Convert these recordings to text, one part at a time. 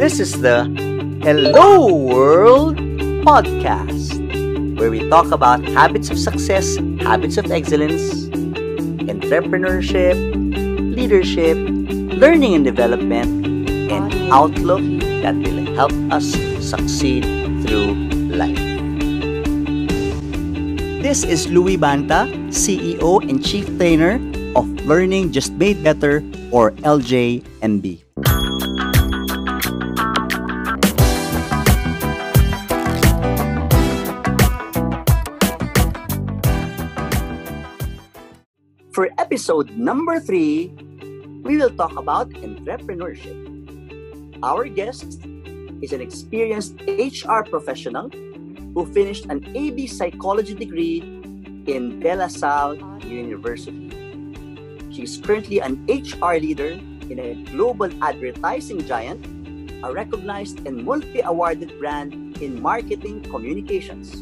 This is the Hello World podcast, where we talk about habits of success, habits of excellence, entrepreneurship, leadership, learning and development, and outlook that will help us succeed through life. This is Louis Banta, CEO and Chief Trainer of Learning Just Made Better or LJMB. Episode number three, we will talk about entrepreneurship. Our guest is an experienced HR professional who finished an AB psychology degree in De La Salle University. She is currently an HR leader in a global advertising giant, a recognized and multi awarded brand in marketing communications.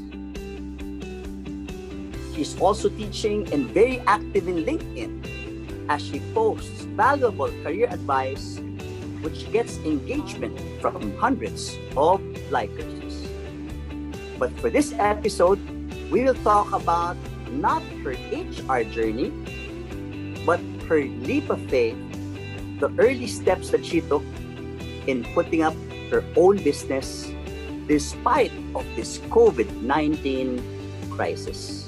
She's also teaching and very active in LinkedIn as she posts valuable career advice which gets engagement from hundreds of likers. But for this episode, we will talk about not her HR journey, but her leap of faith, the early steps that she took in putting up her own business despite of this COVID-19 crisis.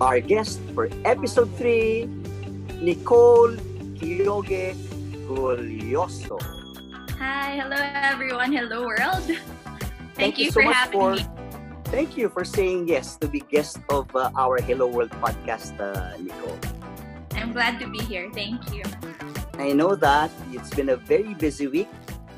Our guest for episode 3, Nicole Quiogue Golloso. Hi, hello everyone, hello world. Thank Thank, you you, so for having for- me. Thank you for saying yes to be guest of uh, our Hello World podcast, uh, Nicole. I'm glad to be here. Thank you. I know that it's been a very busy week.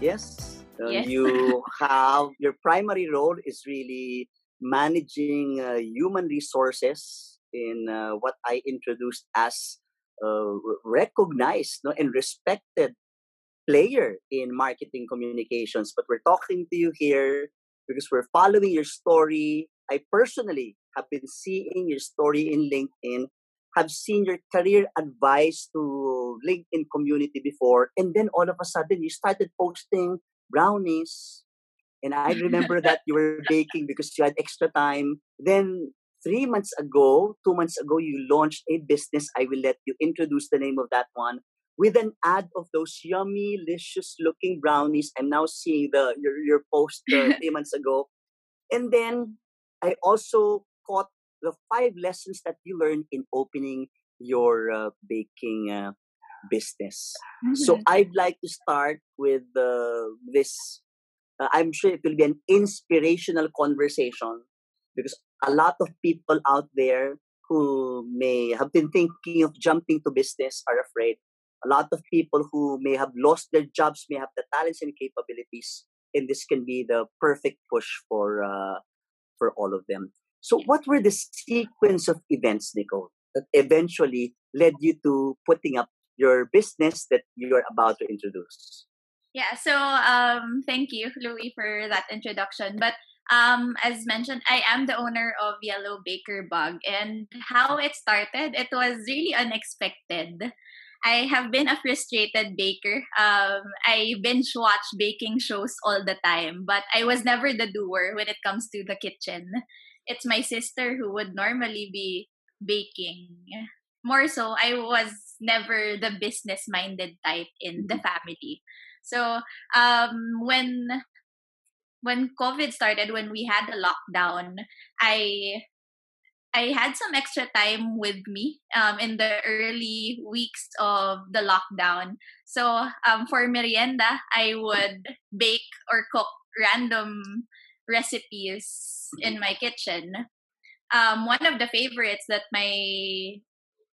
Yes. Uh, Yes. You have your primary role is really managing uh, human resources in uh, what I introduced as uh, r- recognized no, and respected player in marketing communications. But we're talking to you here because we're following your story. I personally have been seeing your story in LinkedIn have seen your career advice to LinkedIn community before, and then all of a sudden you started posting brownies. And I remember that you were baking because you had extra time. Then three months ago, two months ago, you launched a business. I will let you introduce the name of that one with an ad of those yummy, delicious looking brownies. I'm now seeing the your, your post uh, three months ago. And then I also caught the five lessons that you learned in opening your uh, baking uh, business. So Mhm. I'd like to start with uh, this. Uh, I'm sure it will be an inspirational conversation because a lot of people out there who may have been thinking of jumping to business are afraid. A lot of people who may have lost their jobs may have the talents and capabilities, and this can be the perfect push for uh, for all of them. So, what were the sequence of events, Nicole, that eventually led you to putting up your business that you are about to introduce? Yeah, so um, thank you, Louis, for that introduction. But um, as mentioned, I am the owner of Yellow Baker Bug, and how it started, it was really unexpected. I have been a frustrated baker. Um, I binge watch baking shows all the time, but I was never the doer when it comes to the kitchen. It's my sister who would normally be baking. More so, I was never the business minded type in the family. So um, when when COVID started, when we had the lockdown, I I had some extra time with me um, in the early weeks of the lockdown. So um, for merienda, I would bake or cook random recipes in my kitchen. Um, one of the favorites that my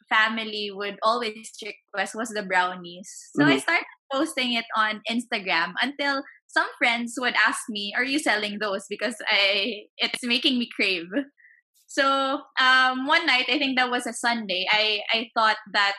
family would always request was the brownies. So I Mhm. started posting it on Instagram until some friends would ask me, "Are you selling those?" Because I it's making me crave. So um, one night, I think that was a Sunday. I I thought that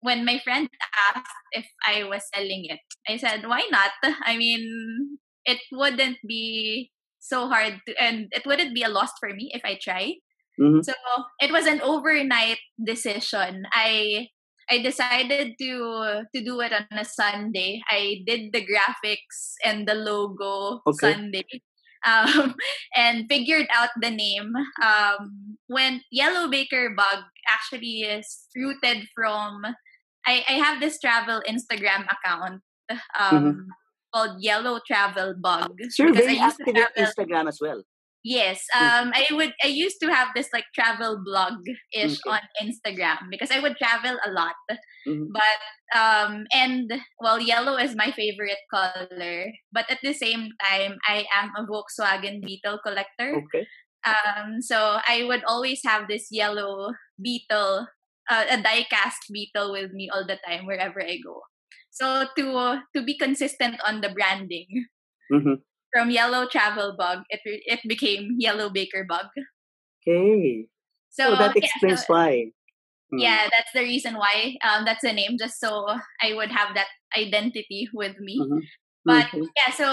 when my friend asked if I was selling it, I said, "Why not?" I mean, it wouldn't be so hard to, and it wouldn't be a loss for me if I try. Mhm. So it was an overnight decision. I I decided to to do it on a Sunday. I did the graphics and the logo Okay. Sunday. Um, and figured out the name. Um, when Yellow Baker Bug actually is rooted from, I, I have this travel Instagram account um, called Yellow Travel Bug. Sure, because very I used to travel- Instagram as well. Yes, Mm. um, I would. I used to have this like travel blog ish Okay. on Instagram because I would travel a lot. Mhm. But um, and well, yellow is my favorite color. But at the same time, I am a Volkswagen Beetle collector. Okay. Um, so I would always have this yellow Beetle, uh, a die-cast Beetle with me all the time wherever I go. So to to be consistent on the branding, Mhm. From yellow travel bug it it became yellow baker bug Okay. so So, that yeah, explains so- why. Mm. yeah that's the reason why um that's the name just so i would have that identity with me Mhm. but Okay. yeah so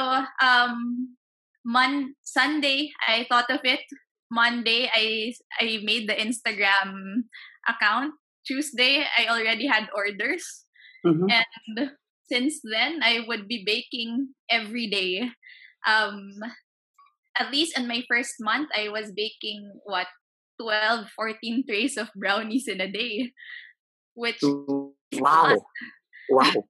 um mon sunday i thought of it monday i i made the instagram account tuesday i already had orders Mhm. and since then i would be baking every day um at least in my first month i was baking what 12 14 trays of brownies in a day which Wow. Wow.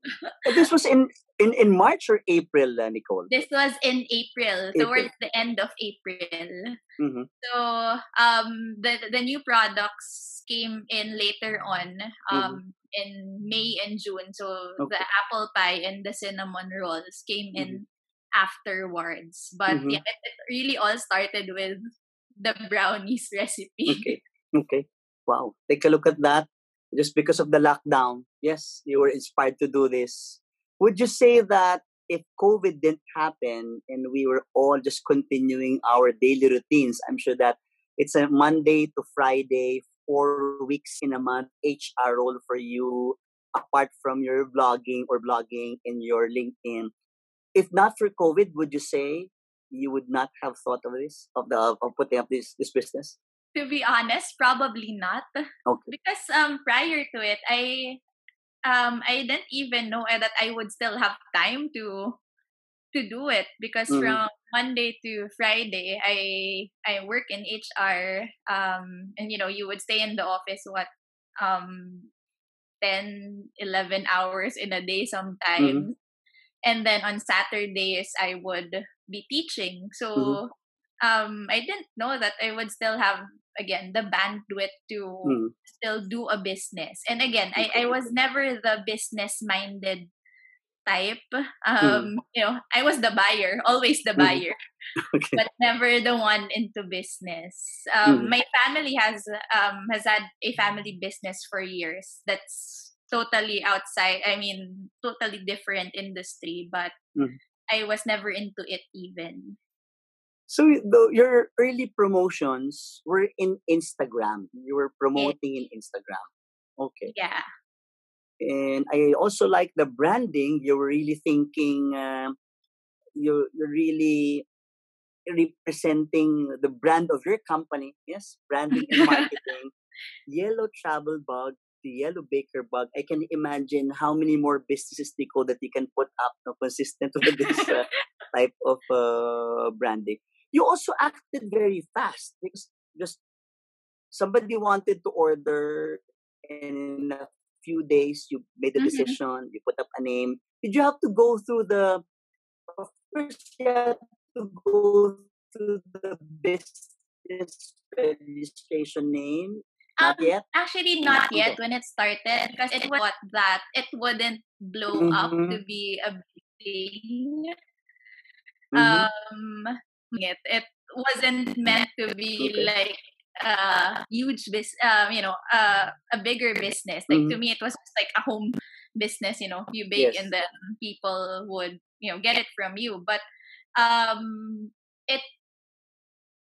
This was in, in, in March or April, uh, Nicole? this was in april, April. towards the end of april Mhm. so um the the new products came in later on um in may and june so the apple pie and the cinnamon rolls came in afterwards but Mhm. yeah it, it really all started with the brownies recipe Okay. Okay. Wow. Take a look at that. Just because of the lockdown, yes, you were inspired to do this. Would you say that if COVID didn't happen and we were all just continuing our daily routines, I'm sure that it's a Monday to Friday, four weeks in a month HR role for you, apart from your blogging or blogging in your LinkedIn. If not for COVID, would you say you would not have thought of this, of the of putting up this this business? to be honest probably not Okay. because um prior to it i um i didn't even know that i would still have time to to do it because Mhm. from monday to friday i i work in hr um and you know you would stay in the office what um 10 11 hours in a day sometimes and then on saturdays i would be teaching so Mhm. um i didn't know that i would still have again the bandwidth to Mm. still do a business and again I, I was never the business minded type Mm. um you know i was the buyer always the Mhm. buyer Okay. but never the one into business um Mhm. my family has um has had a family business for years that's totally outside i mean totally different industry but Mhm. i was never into it even So the, your early promotions were in Instagram. You were promoting in Instagram. Okay. yeah And I also like the branding. You were really thinking. Um, you you're really representing the brand of your company. Yes, branding and marketing. Yellow travel bug, the yellow baker bug. I can imagine how many more businesses Nico that you can put up no, consistent with this uh, type of uh, branding. You also acted very fast because just somebody wanted to order and in a few days you made the Mhm. decision, you put up a name. Did you have to go through the first you to go through the business registration name? Not Um, yet? Actually, not yet when it started because it was that it wouldn't blow up Mhm. to be a big thing. Mhm. Um, it it wasn't meant to be Okay. like a huge bus um you know uh, a bigger business like to me it was just like a home business you know you bake Yes. and then people would you know get it from you but um it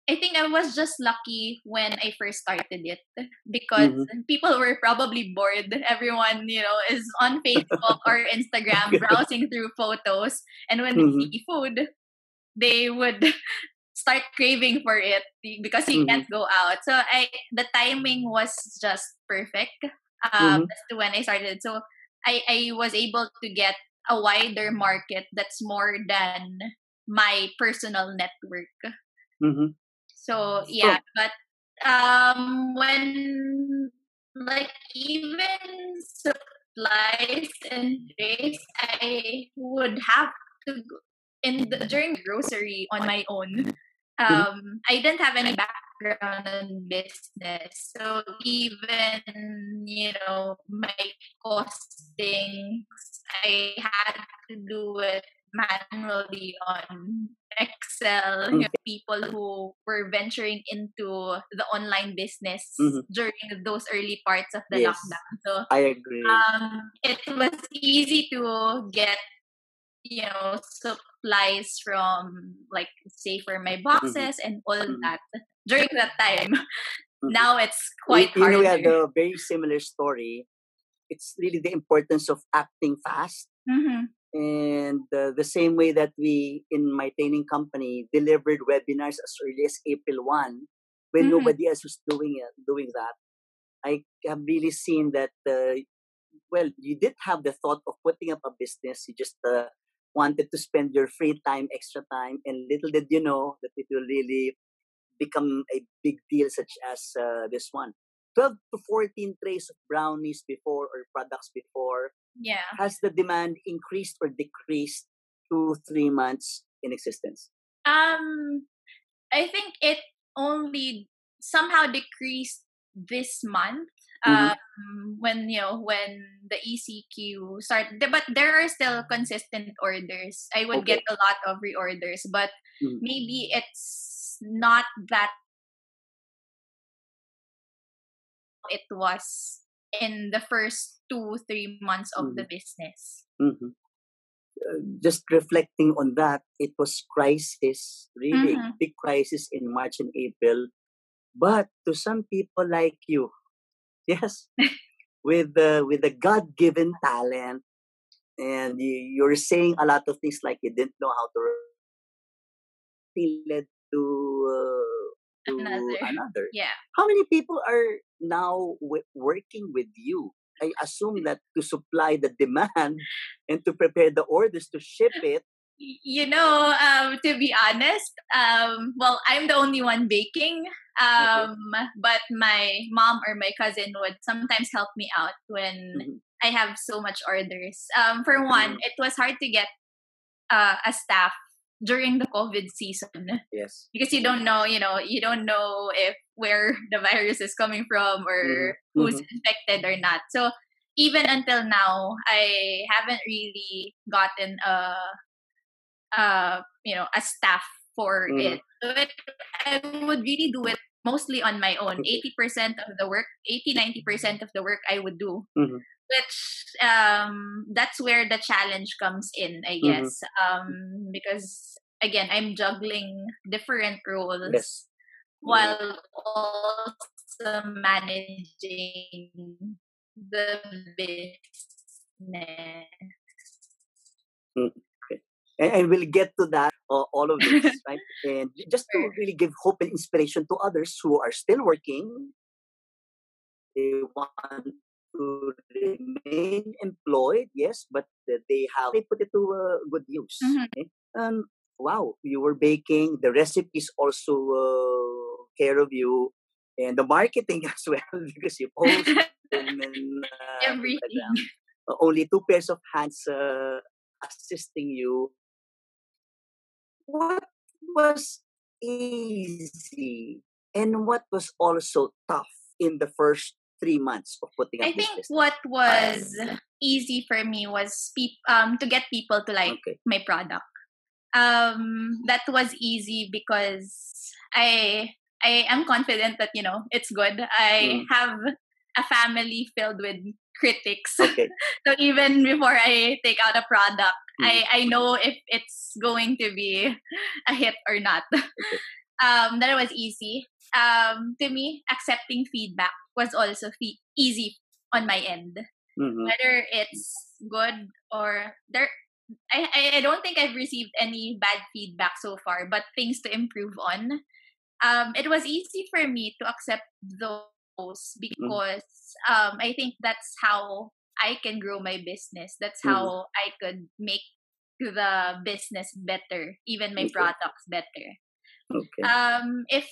I think I was just lucky when I first started it because people were probably bored. Everyone, you know, is on Facebook or Instagram browsing through photos. And when Mhm. they see food, they would start craving for it because you Mhm. can't go out. So I the timing was just perfect. Um, Mhm. That's when I started. So I, I was able to get a wider market that's more than my personal network. Mhm. So yeah, but um when like even supplies and drinks, I would have to go in the, during grocery on my own. Um, I didn't have any background in business, so even you know my costings, I had to do it manually on Excel. You know, people who were venturing into the online business Mhm. during those early parts of the Yes. lockdown. So I agree. um, it was easy to get you know supplies from like say for my boxes and all Mhm. that during that time. Mhm. Now it's quite you know, we harder. had a very similar story. It's really the importance of acting fast. Mhm. And uh, the same way that we, in my training company, delivered webinars as early as April 1, when Mhm. nobody else was doing it, doing that, I have really seen that, uh, well, you did have the thought of putting up a business. You just uh, wanted to spend your free time, extra time, and little did you know that it will really become a big deal, such as uh, this one. 12 to 14 trays of brownies before or products before Yeah. has the demand increased or decreased two three months in existence Um, I think it only somehow decreased this month. Mhm. Um, when you know when the ECQ started, but there are still consistent orders. I would Okay. get a lot of reorders, but Mhm. maybe it's not that it was in the first two three months of the business. Mhm. Uh, just reflecting on that it was crisis really Mhm. big crisis in march and april but to some people like you yes with the with the god-given talent and you, you're saying a lot of things like you didn't know how to led to uh, to Another. another Yeah. how many people are now w- working with you i assume that to supply the demand and to prepare the orders to ship it you know um to be honest um well i'm the only one baking um but my mom or my cousin would sometimes help me out when Mhm. i have so much orders um for one it was hard to get uh, a staff during the covid season. Yes. Because you don't know you know you don't know if where the virus is coming from or Mhm. who's infected or not. So even until now i haven't really gotten a uh you know a staff for Mhm. it. So it, i would really do it mostly on my own. 80% of the work 80 90% of the work i would do Mhm. Which um that's where the challenge comes in i Mhm. guess. Um because again i'm juggling different roles yes. While also managing the business. And, and we'll get to that uh, all of this right? And just to really give hope and inspiration to others who are still working they want to remain employed yes but they have they put it to uh, good use Mhm. okay? um wow you were baking the recipes also uh, care of you and the marketing as well because you post and uh, everything. Uh, only two pairs of hands uh, assisting you. What was easy and what was also tough in the first three months of putting up I think business? what was easy for me was peop- um to get people to like okay. my product. Um that was easy because I I am confident that you know it's good. I Mm. have a family filled with critics. Okay. so even before I take out a product, Mm. I I know if it's going to be a hit or not. um that was easy. Um to me accepting feedback was also fe- easy on my end Mhm. whether it's good or there I, I don't think I've received any bad feedback so far, but things to improve on. Um, it was easy for me to accept those posts because um, I think that's how I can grow my business. That's how I could make the business better, even my Okay. products better. Okay. Um, if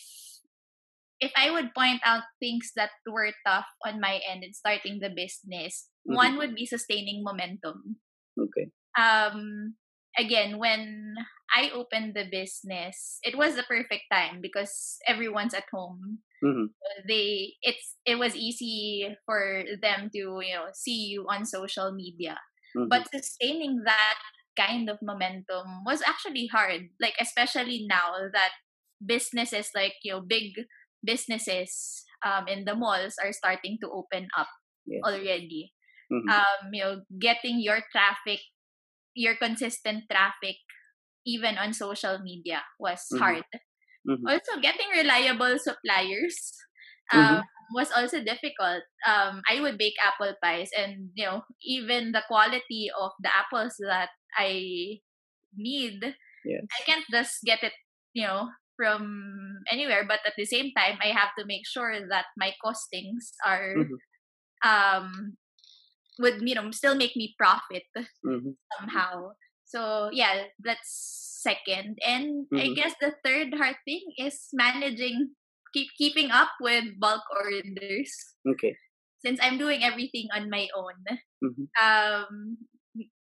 if I would point out things that were tough on my end in starting the business, Mhm. one would be sustaining momentum. Okay. Um, again, when I opened the business, it was the perfect time because everyone's at home. Mhm. They it's it was easy for them to you know see you on social media Mhm. but sustaining that kind of momentum was actually hard like especially now that businesses like you know big businesses um, in the malls are starting to open up Yes. already Mhm. um you know getting your traffic your consistent traffic even on social media was Mhm. hard Mhm. also getting reliable suppliers Mhm. um, was also difficult um, i would bake apple pies and you know even the quality of the apples that i need Yes. i can't just get it you know from anywhere but at the same time i have to make sure that my costings are Mhm. um would you know still make me profit Mhm. somehow. So yeah, that's second. And I Mhm. guess the third hard thing is managing keep keeping up with bulk orders. Okay. Since I'm doing everything on my own, Mhm. um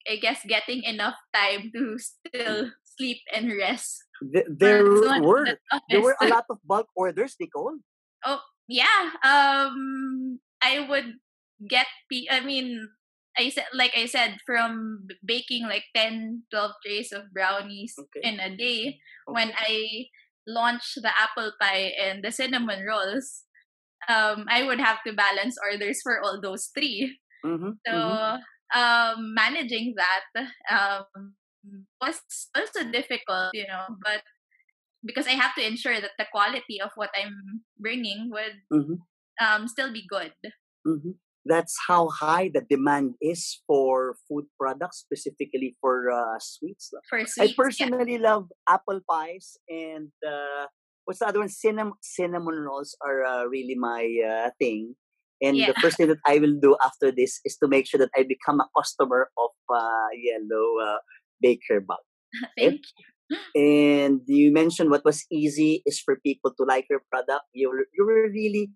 I guess getting enough time to still sleep and rest. Th- There were there were a lot of bulk orders, Nicole. Oh yeah. Um I would get pe- I mean I said like I said from baking like 10 12 trays of brownies Okay. in a day when I launched the apple pie and the cinnamon rolls um I would have to balance orders for all those three Mhm. so Mhm. um managing that um was also difficult you know but because I have to ensure that the quality of what I'm bringing would Mhm. um still be good Mhm. That's how high the demand is for food products, specifically for uh, sweets. for I sweets. yeah. personally love apple pies and uh, what's the other one? Cinnamon cinnamon rolls are uh, really my uh, thing. And Yeah. the first thing that I will do after this is to make sure that I become a customer of uh, Yellow uh, Baker Bug. Thank you. And you mentioned what was easy is for people to like your product. You were, you were really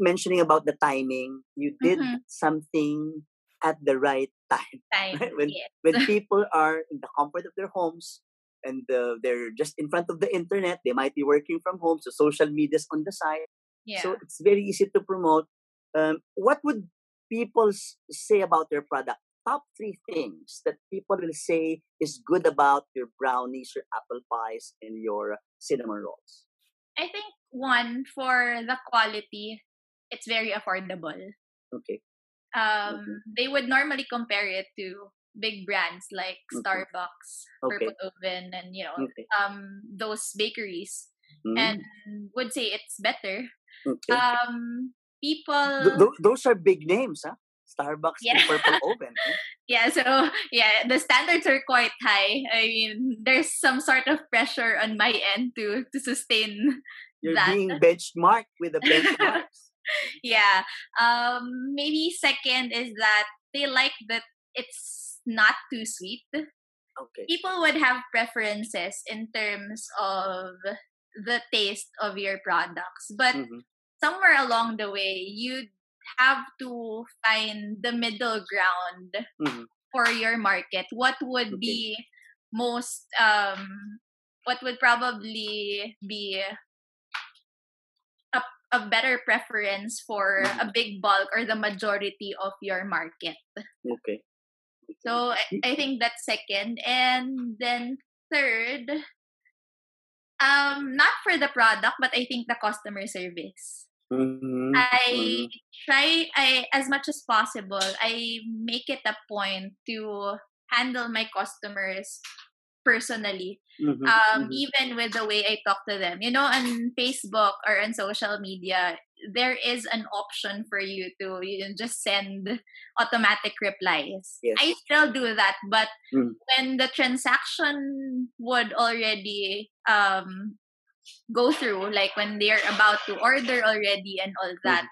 mentioning about the timing. You did Mhm. something at the right time. time. Right, when- yes. When people are in the comfort of their homes and uh, they're just in front of the internet, they might be working from home, so social media's on the side. yeah. So it's very easy to promote. Um, what would people s- say about their product? Top three things that people will say is good about your brownies, your apple pies, and your cinnamon rolls. I think one for the quality, it's very affordable. Okay. Um, they would normally compare it to big brands like Okay. Starbucks, Okay. Purple Oven, and you know, Okay. um, those bakeries, Mm, and would say it's better. okay. Um, people. Th- those are big names, huh? Starbucks and Yeah. Purple Oven. eh? yeah so yeah the standards are quite high i mean there's some sort of pressure on my end to to sustain You're that being benchmarked with the benchmarks. yeah um maybe second is that they like that it's not too sweet Okay. people would have preferences in terms of the taste of your products but Mhm. somewhere along the way you have to find the middle ground Mhm. for your market what would Okay. be most um what would probably be a, a better preference for Mhm. a big bulk or the majority of your market Okay. so I, I think that's second and then third um not for the product but i think the customer service Mhm. I try I as much as possible I make it a point to handle my customers personally Mhm. um Mhm. even with the way I talk to them you know on Facebook or on social media there is an option for you to you know, just send automatic replies Yes. I still do that but Mm. when the transaction would already um go through like when they're about to order already and all that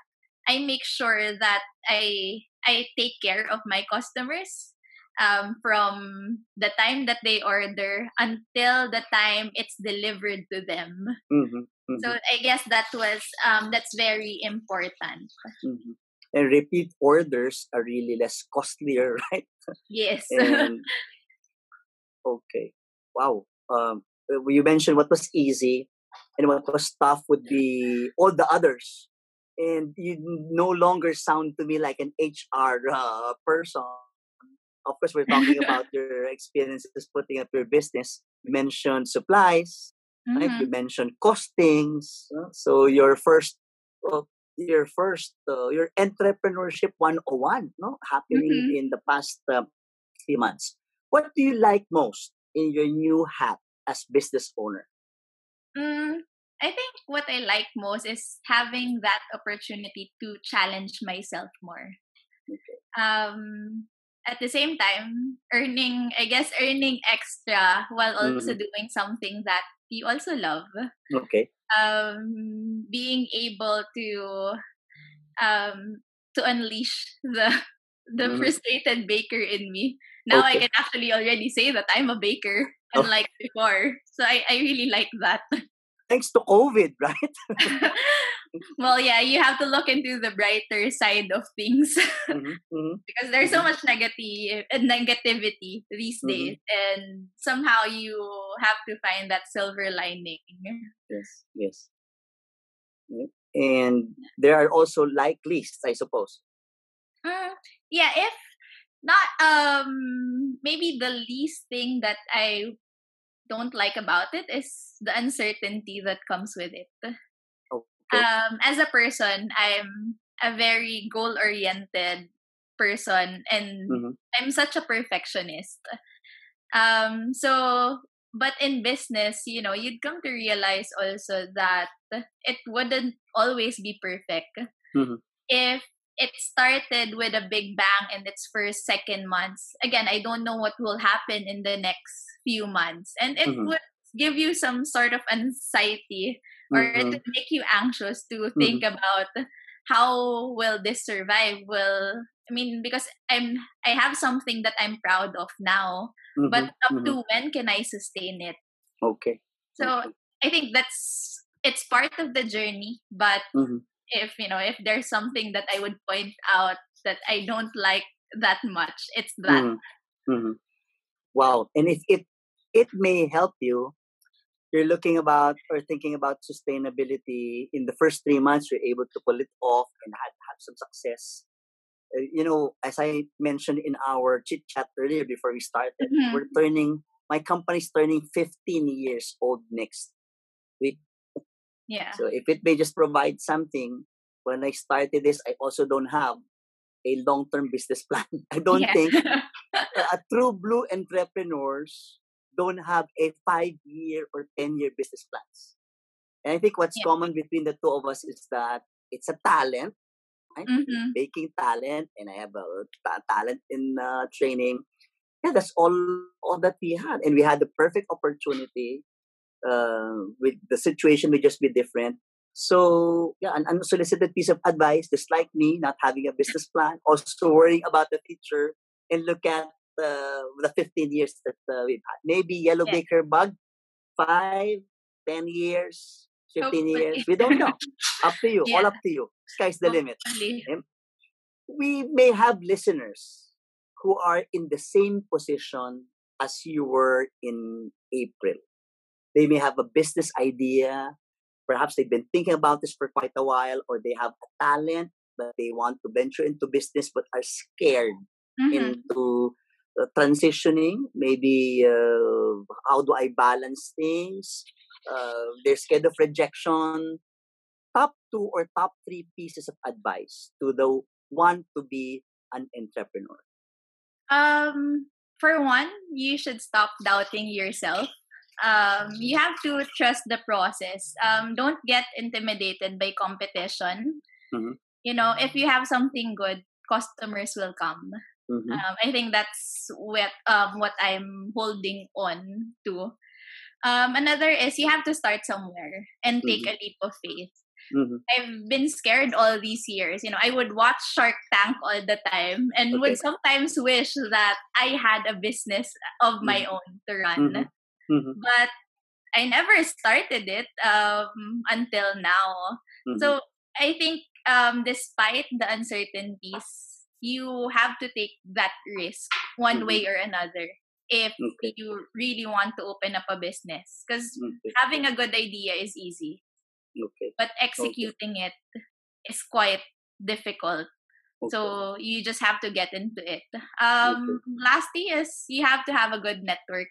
I make sure that I I take care of my customers um, from the time that they order until the time it's delivered to them. Mm-hmm. Mm-hmm. So I guess that was um, that's very important. mm-hmm. And repeat orders are really less costlier, right? Yes. And okay, wow. Um, you mentioned what was easy, and what was tough would be all the others. And you no longer sound to me like an HR uh, person. Of course, we're talking about your experiences putting up your business. You mentioned supplies, right? Mhm. You mentioned costings. uh, So your first, uh, your first, uh, your entrepreneurship 101, no, happening Mhm. in the past uh, three months. What do you like most in your new hat as business owner? Mm, I think what I like most is having that opportunity to challenge myself more. Okay. Um, at the same time, earning, I guess, earning extra while also Mhm. doing something that you also love. Okay. Um, being able to um to unleash the the Mhm. frustrated baker in me. Now I Okay. can actually already say that I'm a baker. Unlike before. So I, I really like that. Thanks to COVID, right? well, yeah, you have to look into the brighter side of things Mhm, mhm. because there's so Mhm. much negative uh, negativity these Mhm. days, and somehow you have to find that silver lining. Yes. Yes. And there are also like lists, I suppose. Mm, yeah, if not, um, maybe the least thing that I don't like about it is the uncertainty that comes with it. Okay. um as a person i'm a very goal oriented person and Mhm. i'm such a perfectionist um so but in business you know you'd come to realize also that it wouldn't always be perfect Mhm. if it started with a big bang in its first second months again i don't know what will happen in the next few months and it Mhm. would give you some sort of anxiety or it Mhm. would make you anxious to think about how will this survive will i mean because i'm i have something that i'm proud of now but Mhm. up to when can i sustain it Okay. so Okay. i think that's it's part of the journey but Mhm. If you know if there's something that i would point out that i don't like that much it's that Mhm. Mhm. Wow. And if it it may help you, you're looking about or thinking about sustainability in the first three months, you're able to pull it off and have, have some success. Uh, you know, as I mentioned in our chit chat earlier before we started, Mhm. we're turning my company's turning 15 years old next week. Yeah So if it may just provide something, when I started this, I also don't have a long-term business plan. I don't yeah. think a true blue entrepreneurs don't have a five-year or ten-year business plans. And I think what's Yeah. common between the two of us is that it's a talent, right? Mhm. Baking talent, and I have a ta- talent in uh, training. Yeah, that's all all that we had, and we had the perfect opportunity. Uh, with the situation would just be different. So yeah, an unsolicited piece of advice, just like me, not having a business plan, also worrying about the future, and look at uh, the 15 years that uh, we've had. Maybe Yellow Yeah. Baker Bug, five, 10 years, 15 years. We don't know. Up to you. All up to you. Sky's the limit. Hopefully. We may have listeners who are in the same position as you were in April. They may have a business idea. Perhaps they've been thinking about this for quite a while, or they have a talent but they want to venture into business but are scared Mhm. into uh, transitioning. Maybe uh, how do I balance things? Uh, they're scared of rejection. Top two or top three pieces of advice to the one to be an entrepreneur. Um, for one, you should stop doubting yourself. Um, you have to trust the process. Um, don't get intimidated by competition. Mhm. You know, if you have something good, customers will come. Mhm. Um, I think that's what um what I'm holding on to. Um, another is you have to start somewhere and take a leap of faith. Mhm. I've been scared all these years. You know, I would watch Shark Tank all the time and would sometimes wish that I had a business of my own to run. Mhm. Mhm. But I never started it um, until now. Mhm. So I think um, despite the uncertainties, you have to take that risk one Mhm. way or another if Okay. you really want to open up a business. Because Okay. having a good idea is easy, Okay. but executing it is quite difficult. So you just have to get into it. Um, Lastly, is you have to have a good network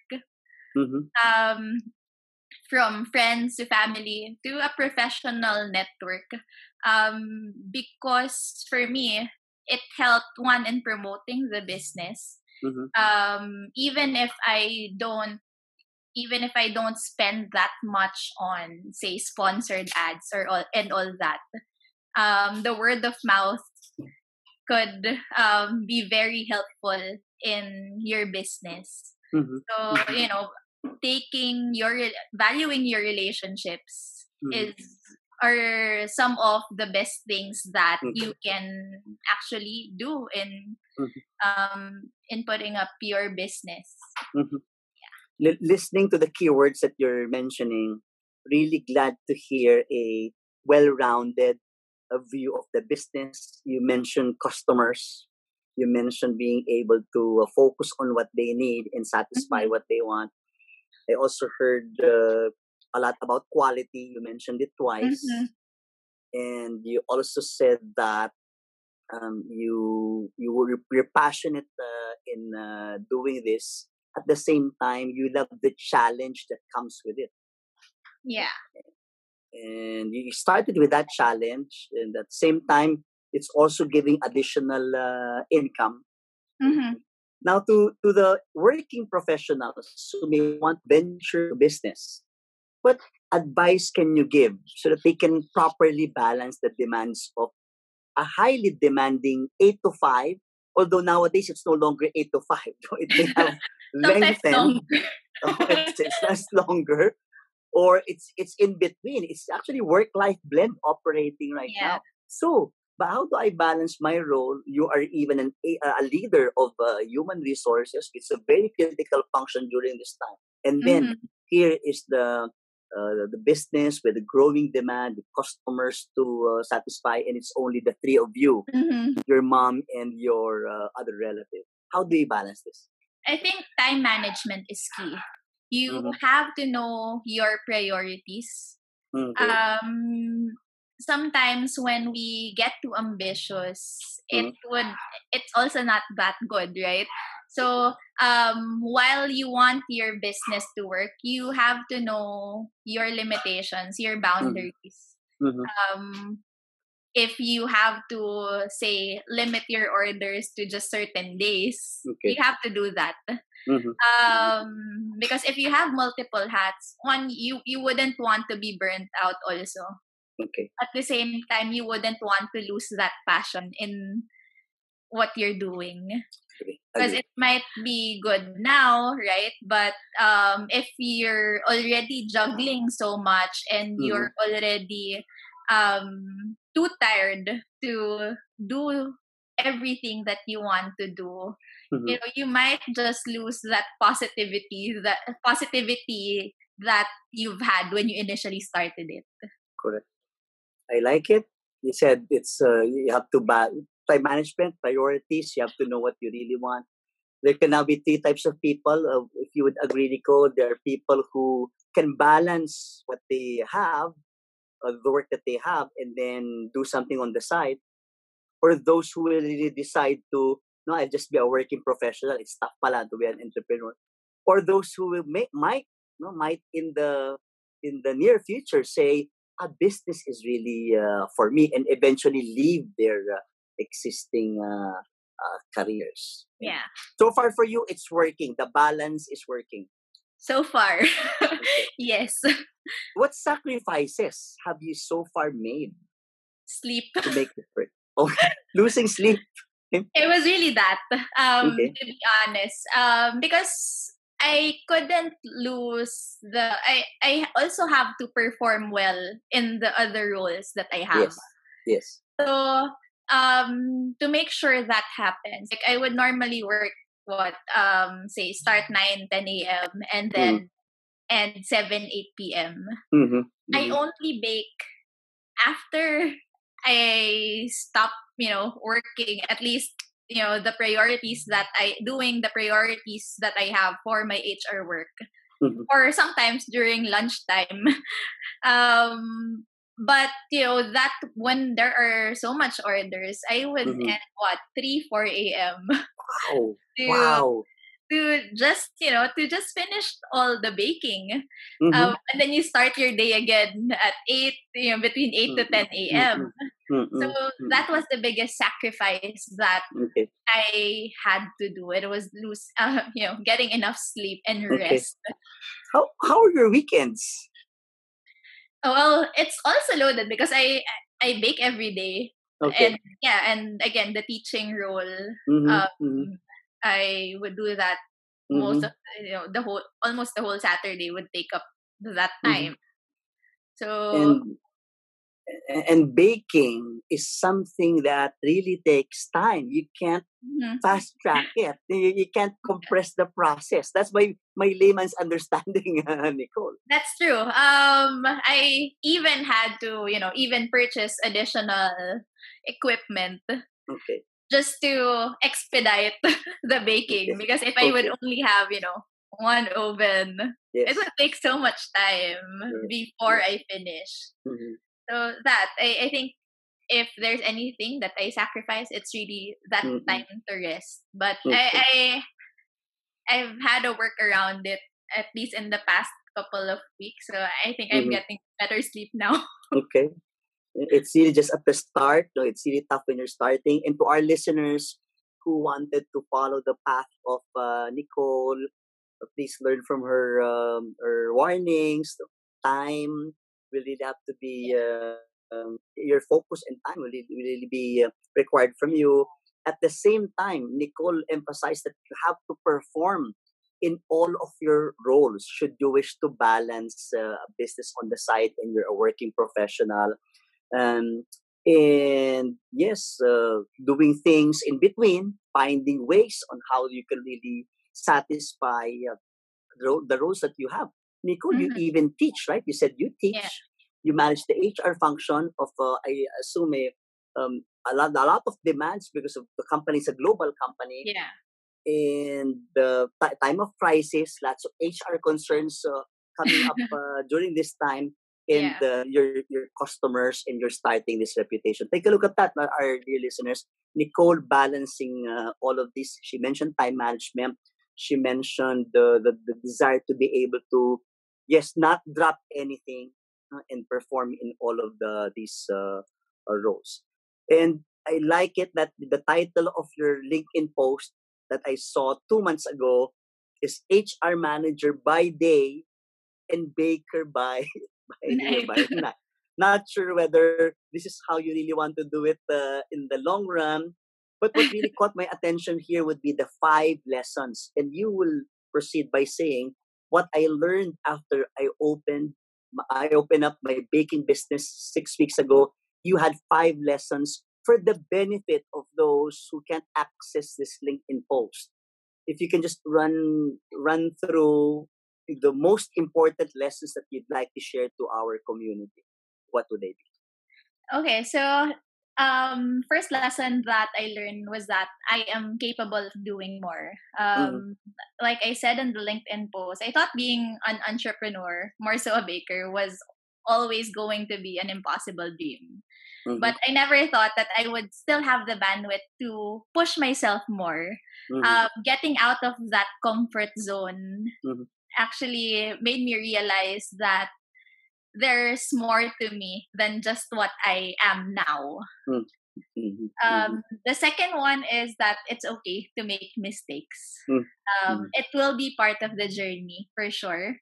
Mhm. um, from friends to family to a professional network. Um, because for me, it helped one in promoting the business. Mhm. Um, even if I don't, even if I don't spend that much on, say, sponsored ads or all and all that, um, the word of mouth could um, be very helpful in your business. Mhm. So, you know, taking your valuing your relationships Mhm. is are some of the best things that Okay. you can actually do in Mhm. um in putting up your business. Mhm. Li- listening to the keywords that you're mentioning, really glad to hear a well-rounded uh, view of the business. You mentioned customers. You mentioned being able to uh, focus on what they need and satisfy what they want. I also heard uh, a lot about quality. You mentioned it twice, Mhm. and you also said that um, you you were you're passionate uh, in uh, doing this. At the same time, you love the challenge that comes with it, Yeah. and you started with that challenge. And at the same time, it's also giving additional uh, income. Mhm. Now, to to the working professionals who may want venture business, what advice can you give so that they can properly balance the demands of a highly demanding eight to five? Although nowadays it's no longer eight to five, it may have lengthened. longer. Oh, it's, it's less longer, or it's it's in between. It's actually work life blend operating right Yeah. now. So, but how do I balance my role? You are even an, a, a leader of uh, human resources. It's a very critical function during this time. And then Mhm. here is the uh, the business with the growing demand, with customers to uh, satisfy, and it's only the three of you, Mhm. your mom and your uh, other relative. How do you balance this? I think time management is key. You Mhm. have to know your priorities. Okay. um sometimes when we get too ambitious it would it's also not that good right so um while you want your business to work you have to know your limitations your boundaries Mhm. um if you have to say limit your orders to just certain days Okay. you have to do that Mhm. um because if you have multiple hats one you you wouldn't want to be burnt out also Okay. at the same time you wouldn't want to lose that passion in what you're doing because it might be good now right but um if you're already juggling so much and you're already um too tired to do everything that you want to do Mhm. you know you might just lose that positivity that positivity that you've had when you initially started it Correct. I like it. You said it's uh, you have to buy time management priorities. You have to know what you really want. There can now be three types of people. Uh, if you would agree, Rico, there are people who can balance what they have, uh, the work that they have, and then do something on the side. Or those who will really decide to, no, I'll just be a working professional. It's tough pala to be an entrepreneur. Or those who will make, might, no, might in the in the near future say, a business is really uh, for me and eventually leave their uh, existing uh, uh, careers. yeah So far for you, it's working. The balance is working. so far yes What sacrifices have you so far made sleep to make it work? Oh, losing sleep. it was really that um Okay. to be honest um because I couldn't lose the I I also have to perform well in the other roles that I have. Yes. Yes. So um to make sure that happens, like I would normally work what um say start 9 10 a.m. and then end 7 8 p.m. Mm-hmm. I only bake after I stop, you know, working at least you know the priorities that I doing the priorities that I have for my HR work Mhm. or sometimes during lunchtime um but you know that when there are so much orders I would Mhm. end what 3 4 a.m. Wow. to Wow. To just you know to just finish all the baking Mhm. um, and then you start your day again at 8 you know between 8 to 10 a.m. Mm-mm. So that was the biggest sacrifice that Okay. I had to do. It was lose, uh, you know, getting enough sleep and Okay. rest. How how are your weekends? Well, it's also loaded because I I bake every day, Okay. and yeah, and again the teaching role, um, I would do that mhm. most of you know the whole almost the whole Saturday would take up that Mhm. time. So and and baking is something that really takes time. You can't mhm. fast track it. You, you can't compress the process. That's my my layman's understanding, uh, Nicole. That's true. Um, I even had to, you know, even purchase additional equipment Okay. Just to expedite the baking. Okay. Because if I would only have, you know, one oven, it would take so much time Sure. before Yes. I finish. Mhm. So that I, I think if there's anything that I sacrifice, it's really that Mhm. time to rest. But Okay. I, I I've had a work around it at least in the past couple of weeks. So I think I'm Mhm. getting better sleep now. Okay. It's really just at the start. No, it's really tough when you're starting. And to our listeners who wanted to follow the path of uh, Nicole, uh, please learn from her um, her warnings. Time will really have to be uh, um, your focus and time will really, really be uh, required from you. At the same time, Nicole emphasized that you have to perform in all of your roles should you wish to balance uh, a business on the side and you're a working professional um, and yes uh, doing things in between finding ways on how you can really satisfy uh, the, the roles that you have nicole you Mhm. even teach right you said you teach Yeah. you manage the hr function of uh, i assume a, um, a, lot, a lot of demands because of the company is a global company Yeah. and the ti- time of crisis, lots of HR concerns uh, coming up uh, during this time, and uh, your your customers, and you're starting this reputation. Take a look at that, uh, our dear listeners. Nicole balancing uh, all of this. She mentioned time management. She mentioned the, the the desire to be able to, yes, not drop anything uh, and perform in all of the these uh, uh, roles. And I like it that the title of your LinkedIn post that I saw two months ago is HR manager by day and baker by Night. by night. Not sure whether this is how you really want to do it uh, in the long run. But what really caught my attention here would be the five lessons. And you will proceed by saying what I learned after I opened I opened up my baking business six weeks ago. You had five lessons for the benefit of those who can't access this LinkedIn post. If you can just run run through the most important lessons that you'd like to share to our community, what would they be? Okay, so um first lesson that I learned was that I am capable of doing more. Um like I said in the LinkedIn post, I thought being an entrepreneur, more so a baker, was always going to be an impossible dream. Mhm, But I never thought that I would still have the bandwidth to push myself more. mhm, Um, getting out of that comfort zone Mhm. Actually made me realize that there's more to me than just what I am now. mhm, mhm, Um, the second one is that it's okay to make mistakes. Mm. Um, it will be part of the journey for sure.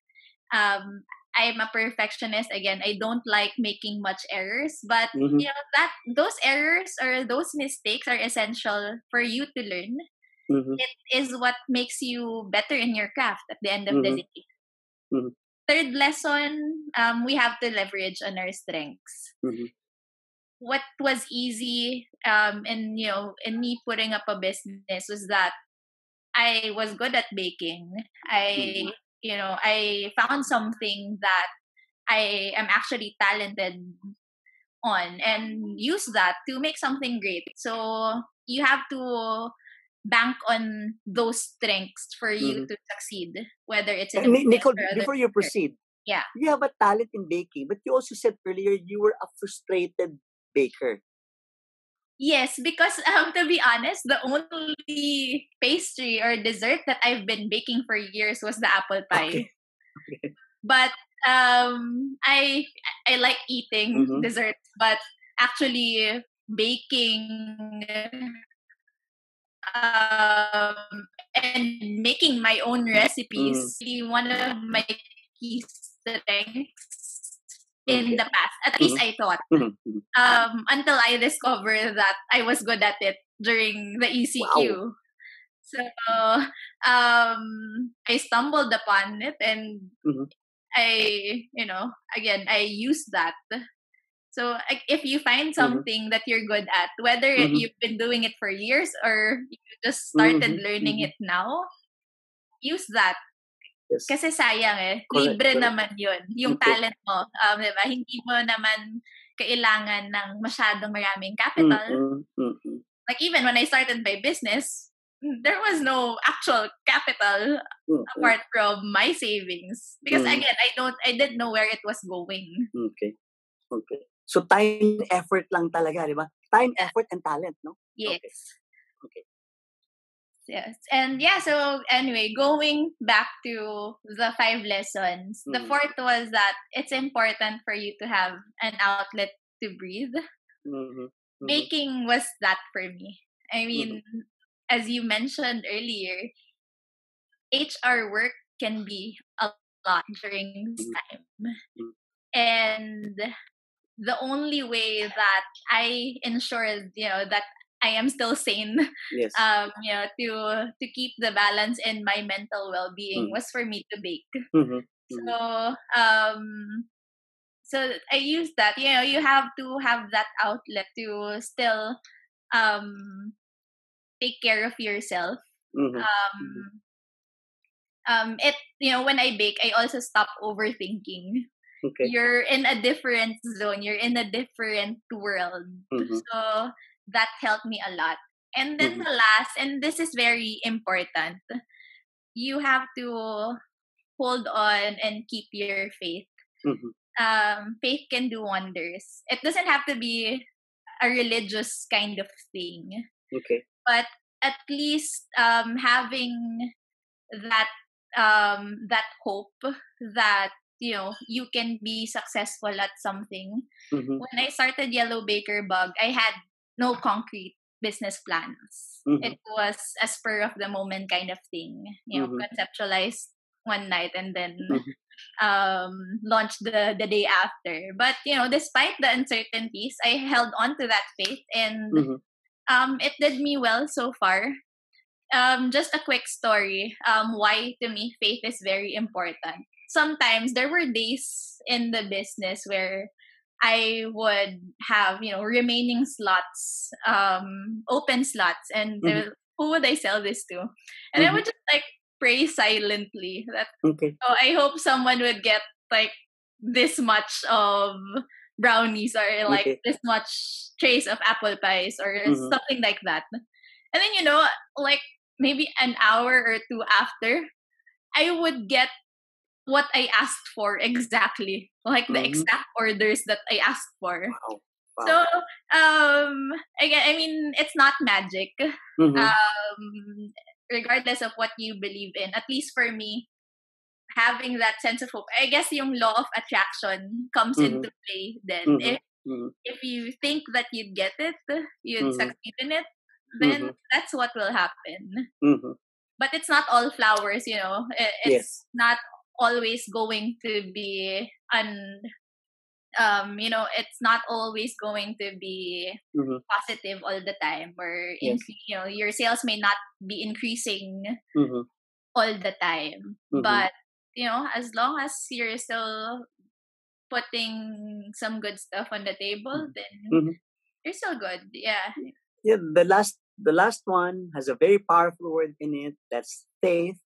Um, I'm a perfectionist. Again, I don't like making much errors, but mhm, you know that those errors or those mistakes are essential for you to learn. Mhm. it is what makes you better in your craft at the end of the Mhm. day. Mhm. Third lesson, um, we have to leverage on our strengths. Mhm. What was easy um, in you know in me putting up a business was that I was good at baking. I Mhm. you know I found something that I am actually talented on and use that to make something great. So you have to bank on those strengths for you Mhm. to succeed, whether it's in a Nicole, before you proceed, Yeah. you have a talent in baking, but you also said earlier you were a frustrated baker. Yes, because um, to be honest, the only pastry or dessert that I've been baking for years was the apple pie. Okay. Okay. But um, I I like eating Mhm. desserts, but actually baking um, and making my own recipes really one of my key strengths in Okay. the past. At least I thought. Mhm. Mhm. um, until I discovered that I was good at it during the ECQ. So um, I stumbled upon it and Mhm. I, you know, again, I used that. So if you find something that you're good at, whether Mhm. you've been doing it for years or you just started Mhm. learning Mhm. it now, use that. Yes. Kasi sayang eh. Correct, Libre correct. naman yun. Yung Okay. talent mo. Um, di ba? Hindi mo naman kailangan ng masyadong maraming Mm, capital. mm, mm, mm. Like even when I started my business, there was no actual capital Mm, mm. apart from my savings. Because Mm. again, I don't, I didn't know where it was going. Okay. Okay. So time, effort lang talaga, di ba? Time, effort, and talent, no? Yes. Okay. Yes. And yeah, so anyway, going back to the five lessons, the Mhm. fourth was that it's important for you to have an outlet to breathe. Mhm. Mhm. Baking was that for me. I mean, as you mentioned earlier, HR work can be a lot during this Mhm. time. Mhm. And the only way that I ensured, you know, that I am still sane Yes. um you know to to keep the balance in my mental well-being Mm. was for me to bake Mhm. Mhm. so um so i use that you know you have to have that outlet to still um take care of yourself Mhm. um um it you know when i bake i also stop overthinking Okay. you're in a different zone you're in a different world Mhm. so that helped me a lot and then Mhm. the last and this is very important you have to hold on and keep your faith Mhm. um faith can do wonders it doesn't have to be a religious kind of thing Okay. but at least um having that um that hope that you know you can be successful at something Mhm. when i started yellow baker bug i had no concrete business plans Mhm. it was a spur of the moment kind of thing you know Mhm. conceptualized one night and then Mhm. um launched the the day after but you know despite the uncertainties i held on to that faith and Mhm. um it did me well so far um just a quick story um why to me faith is very important sometimes there were days in the business where i would have you know remaining slots um open slots and Mhm. will- who would i sell this to and i Mhm. would just like pray silently that Okay. oh i hope someone would get like this much of brownies or like Okay. this much trays of apple pies or Mhm. something like that and then you know like maybe an hour or two after i would get what i asked for exactly like the Mhm. exact orders that i asked for Wow. Wow. so um again i mean it's not magic Mhm. um regardless of what you believe in at least for me having that sense of hope i guess yung law of attraction comes Mhm. into play then Mhm. if Mhm. if you think that you'd get it you'd Mhm. succeed in it then that's what will happen but it's not all flowers you know it's Yes. not always going to be un um, you know, it's not always going to be Mhm. positive all the time, or Yes. you know, your sales may not be increasing Mhm. all the time. Mhm. But you know, as long as you're still putting some good stuff on the table, then Mhm. you're still good. Yeah. Yeah, the last the last one has a very powerful word in it. That's faith.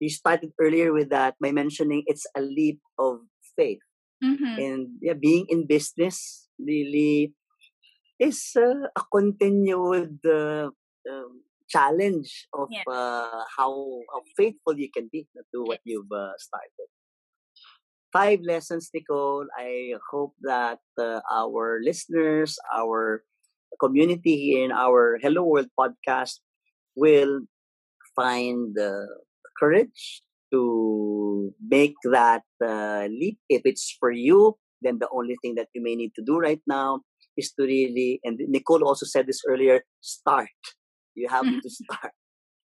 You started earlier with that by mentioning it's a leap of faith. Mm-hmm. and yeah, being in business really is uh, a continued uh, um, challenge of Yeah. uh, how, how faithful you can be to what you've uh, started. Five lessons, Nicole. I hope that uh, our listeners, our community here in our Hello World podcast will find the courage to make that uh, leap. If it's for you, then the only thing that you may need to do right now is to really, and Nicole also said this earlier, start. You have to start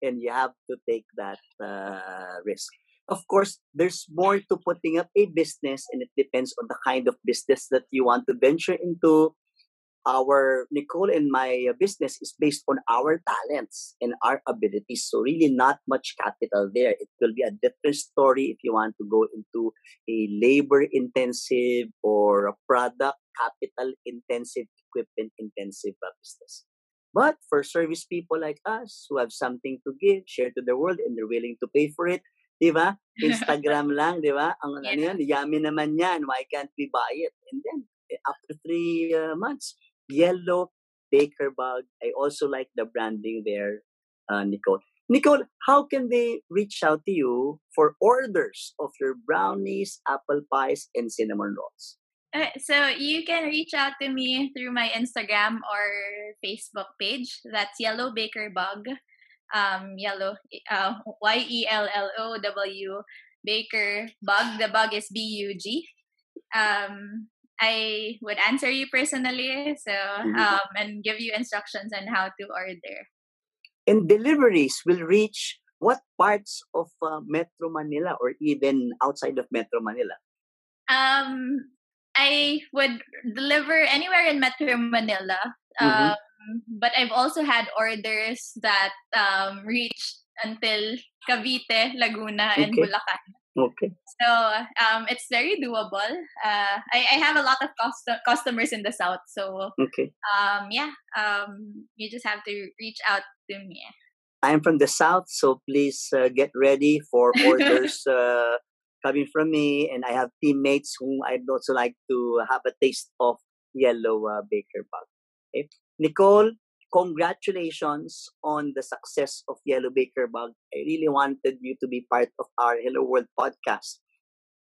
and you have to take that uh, risk. Of course, there's more to putting up a business, and it depends on the kind of business that you want to venture into our Nicole and my uh, business is based on our talents and our abilities. So really not much capital there. It will be a different story if you want to go into a labor intensive or a product capital intensive, equipment intensive uh, business. But for service people like us who have something to give, share to the world, and they're willing to pay for it, di ba? Instagram lang, di ba? Ang ano Yeah. yan, yummy naman yan. Why can't we buy it? And then, eh, after three uh, months, yellow baker bug. I also like the branding there, uh, Nicole. Nicole, how can they reach out to you for orders of your brownies, apple pies, and cinnamon rolls? Uh, so you can reach out to me through my Instagram or Facebook page. That's Yellow Baker Bug. Um, yellow, uh, Y E L L O W Baker Bug. The bug is B U G. Um, I would answer you personally, so Mhm. um, and give you instructions on how to order. And deliveries will reach what parts of uh, Metro Manila or even outside of Metro Manila? Um, I would deliver anywhere in Metro Manila. Mhm. Um, but I've also had orders that um, reached until Cavite, Laguna, and Okay. Bulacan. Okay. So um, it's very doable. Uh, I, I have a lot of cust- customers in the south, so Okay. um, yeah, um, you just have to reach out to me. I'm from the south, so please uh, get ready for orders uh, coming from me. And I have teammates whom I'd also like to have a taste of yellow uh, baker bug. Okay? Nicole, congratulations on the success of Yellow Baker Bug. I really wanted you to be part of our Hello World podcast.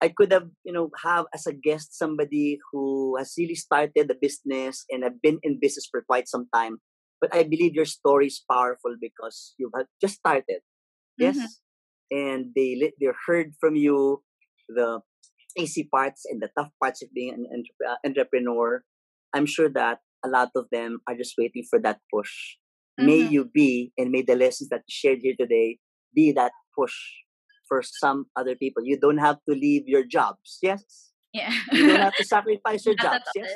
I could have, you know, have as a guest somebody who has really started a business and have been in business for quite some time. But I believe your story is powerful because you have just started. Yes. Mhm. And they they heard from you the easy parts and the tough parts of being an entrep- entrepreneur. I'm sure that a lot of them are just waiting for that push. May Mhm. you be, and may the lessons that you shared here today be that push for some other people. You don't have to leave your jobs. Yes. Yeah. You don't have to sacrifice your jobs. Yes.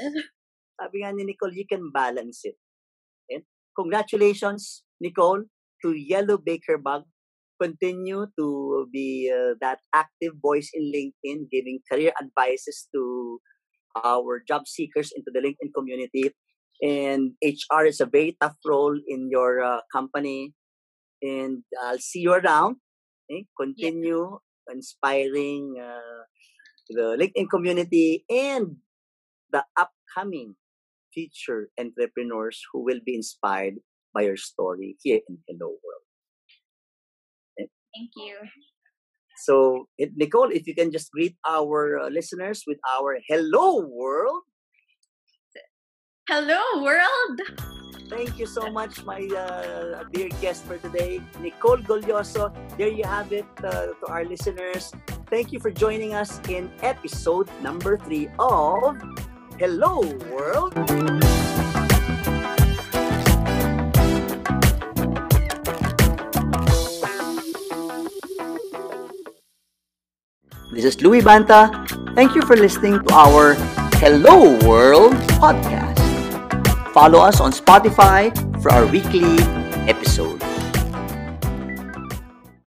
Sabi nga ni Nicole, you can balance it. Okay? Congratulations, Nicole, to Yellow Baker Bug. Continue to be uh, that active voice in LinkedIn, giving career advices to our job seekers into the LinkedIn community. And HR is a very tough role in your uh, company. And I'll see you around. Okay? Continue inspiring uh, the LinkedIn community and the upcoming future entrepreneurs who will be inspired by your story here in Hello World. Thank you. So, eh, Nicole, if you can just greet our uh, listeners with our Hello World. Hello, world. Thank you so much, my uh, dear guest for today, Nicole Golloso. There you have it uh, to our listeners. Thank you for joining us in episode number three of Hello World. This is Louis Banta. Thank you for listening to our Hello World podcast. Follow us on Spotify for our weekly episodes.